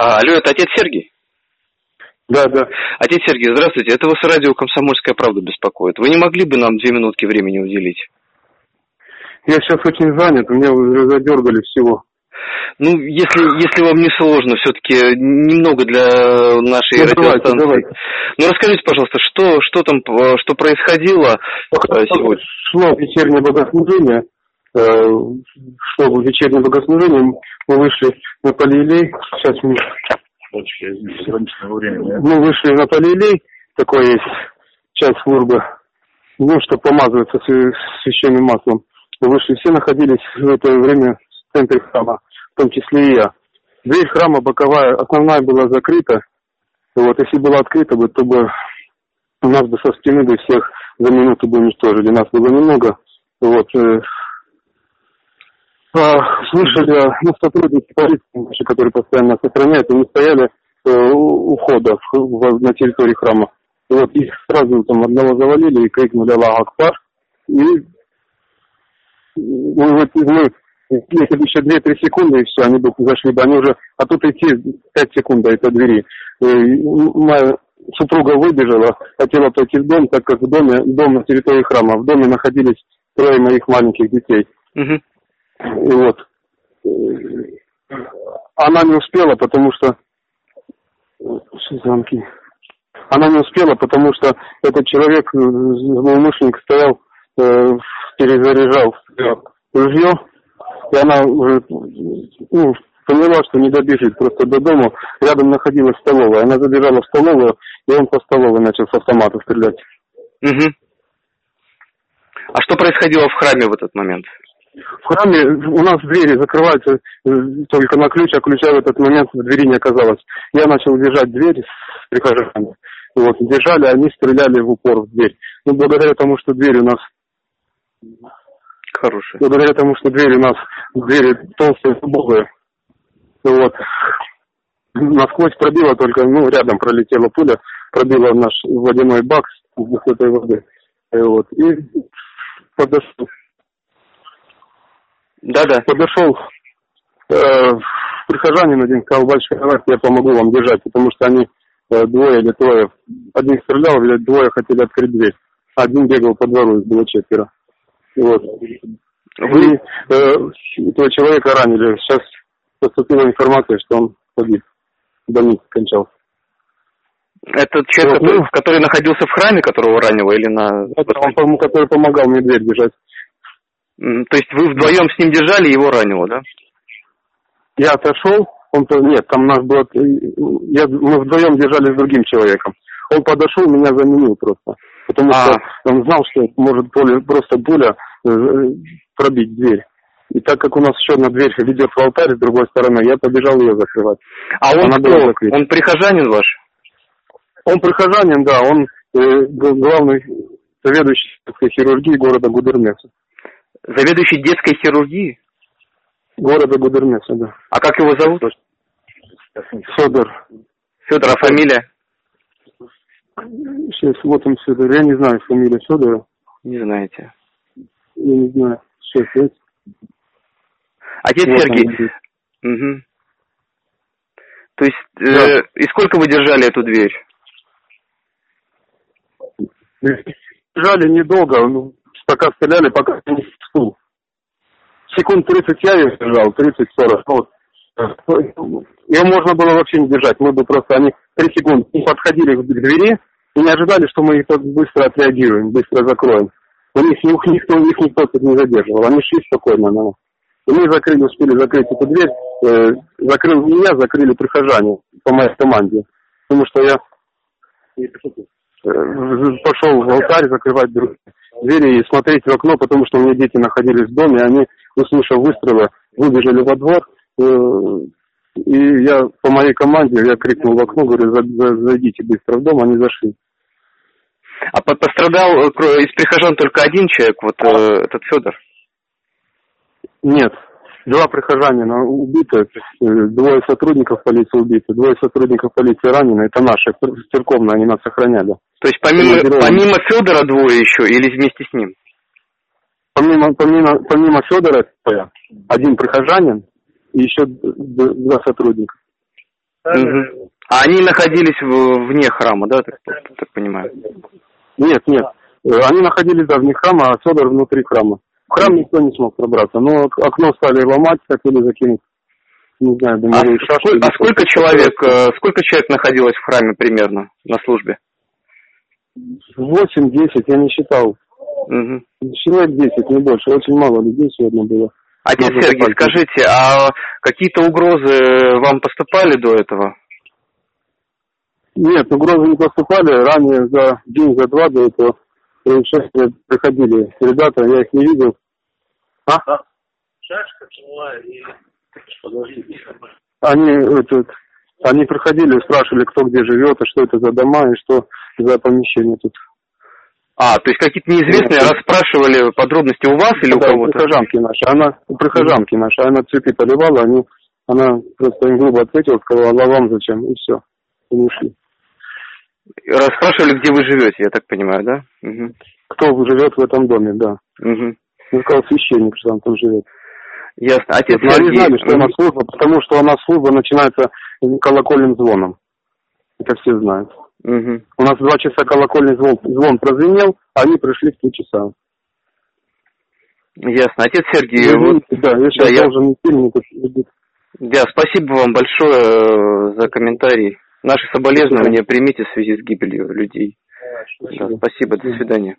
А, алло, это отец Сергей? Да, да. Отец Сергей, здравствуйте. Это вас радио «Комсомольская правда» беспокоит. Вы не могли бы нам две минутки времени уделить? Я сейчас очень занят, меня уже задергали всего. Ну, если, если вам не сложно, все-таки немного для нашей Ну, давайте, радиостанции. давайте. Ну, расскажите, пожалуйста, что, что там, э, что происходило э, сегодня? Шло вечернее богослужение, э, шло вечернее богослужение, мы вышли на Полиилей, сейчас мы, мы вышли на Полиилей, такой есть час службы, ну, что помазывается священным маслом. Мы вышли, все находились в это время в центре храма, в том числе и я. Дверь храма боковая, основная была закрыта, вот, если была открыта бы, то бы у нас бы со стены бы всех за минуту бы уничтожили. Нас было немного. Вот. А, слышали, ну, сотрудники полиции, которые постоянно нас охраняют, они стояли э, у у входа в- в- на территории храма. И вот их сразу там одного завалили и крикнули Аллах Акбар. И мы, вот, мы если бы еще 2-3 секунды, и все, они бы зашли бы. Они уже, а тут идти 5 секунд до этой двери. Э, Моя супруга выбежала, хотела пойти в дом, так как в доме, дом на территории храма, в доме находились трое моих маленьких детей. Мгм. И вот. Она не успела, потому что... Звонки. Она не успела, потому что этот человек, э, злоумышленник, стоял, э, перезаряжал ружье, и она уже ну, поняла, что не добежит просто до дома. Рядом находилась столовая. Она забежала в столовую, и он по столовой начал с автомата стрелять. Мгм. А что происходило в храме в этот момент? В храме у нас двери закрываются э, только на ключ, а ключа в этот момент в двери не оказалось. Я начал держать дверь с прихожанами. Вот, держали, они стреляли в упор в дверь. Ну, благодаря тому, что дверь у нас, Хороший. благодаря тому, что дверь у нас, двери толстые, дубовые, вот, насквозь пробила только, ну, рядом пролетела пуля, пробила наш водяной бак с этой воды. Э, Вот, и подошел Да-да. подошел э, прихожанин один, сказал, давайте я помогу вам держать, потому что они э, двое или трое, один стрелял, видать, двое хотели открыть дверь, один бегал по двору, их было четверо. Вот. Вы, э, этого человека ранили. Сейчас поступила информация, что он погиб. В больнице скончался. этот человек, Ну, который, ну. который находился в храме, которого ранило, или на... Это он, который помогал мне дверь держать. То есть вы вдвоем с ним держали, его ранило, да? Я отошел, он нет, там нас было, э, я, мы вдвоем держали с другим человеком. Он подошел, меня заменил просто, потому А. что он знал, что может пуля, просто пуля э, пробить дверь. И так как у нас еще одна дверь ведет в алтарь с другой стороны, я побежал ее закрывать. А он Она кто? Он прихожанин ваш? Он прихожанин, да, он э, главный заведующий хирургии города Гудермеса. Заведующий детской хирургией? Города Гудермеса, да. А как его зовут? Федор. Федор, а фамилия? Сейчас, вот он Федор. Я не знаю фамилию Федора. Не знаете. Я не знаю. Сейчас, я... Отец вот Сергей. Мгм. То есть, э, и сколько вы держали эту дверь? Жали недолго, ну, пока стреляли, пока не. Секунд 30 я ее держал, 30-40. Ну, вот. Ее можно было вообще не держать. Мы бы просто, они 3 секунды не подходили к двери и не ожидали, что мы их так быстро отреагируем, быстро закроем. У них, у них никто, их никто тут не задерживал. Они шли спокойно. Но... И мы закрыли, успели закрыть эту дверь. Э, закрыл не я, закрыли прихожане по моей команде. Потому что я э, пошел в алтарь закрывать друг- двери и смотреть в окно, потому что у меня дети находились в доме, они, услышав выстрелы, выбежали во двор. э, И я по моей команде, я крикнул в окно, говорю, «За- за- зайдите быстро в дом, они зашли. А по- пострадал э, из прихожан только один человек, вот э, этот Федор. Нет, два прихожанина убиты, э, двое сотрудников полиции убиты, двое сотрудников полиции ранены, это наши, церковные, они нас охраняли. То есть помимо, помимо Федора двое еще или вместе с ним? Помимо, помимо, помимо Федора, один прихожанин и еще два сотрудника. А они находились вне храма, да, так, так понимаю? Нет, нет. Э, Они находились, да, вне храма, а Федор внутри храма. В храм никто не смог пробраться, но ок- окно стали ломать, хотели закинуть, не знаю, А, думаю, сколь- а сколько человек, э, сколько человек находилось в храме примерно на службе? Восемь-десять, я не считал. Мгм. Человек десять, не больше. Очень мало людей сегодня было. Отец Можно Сергей, попасть. скажите, а какие-то угрозы вам поступали до этого? Нет, угрозы не поступали. Ранее за день, за два до этого происшествия приходили ребята, я их не видел. А? Шашка была и... Подождите. Они, этот, они приходили, спрашивали, кто где живет, и что это за дома, и что за помещение тут. А, то есть какие-то неизвестные Нет. расспрашивали подробности у вас или у Да, кого-то? прихожанки наши. Она, у прихожанки наши, она цветы поливала, они, она просто им грубо ответила, сказала, а вам зачем, и все. И ушли. Расспрашивали, где вы живете, я так понимаю, да? Мгм. Кто живет в этом доме, да. Мгм. Я сказал, священник, что он там живет. Ясно. Отец Но они Сергей, знали, что у нас служба, потому что у нас служба начинается колокольным звоном. Это все знают. Мгм. У нас два часа колокольный звон, звон прозвенел, а они пришли в три часа. Ясно. Отец Сергей, вот, извините, да, я сейчас я- должен идти, мне тут да, спасибо вам большое э, за комментарий. Наши соболезнования примите в связи с гибелью людей. Да, спасибо, до свидания.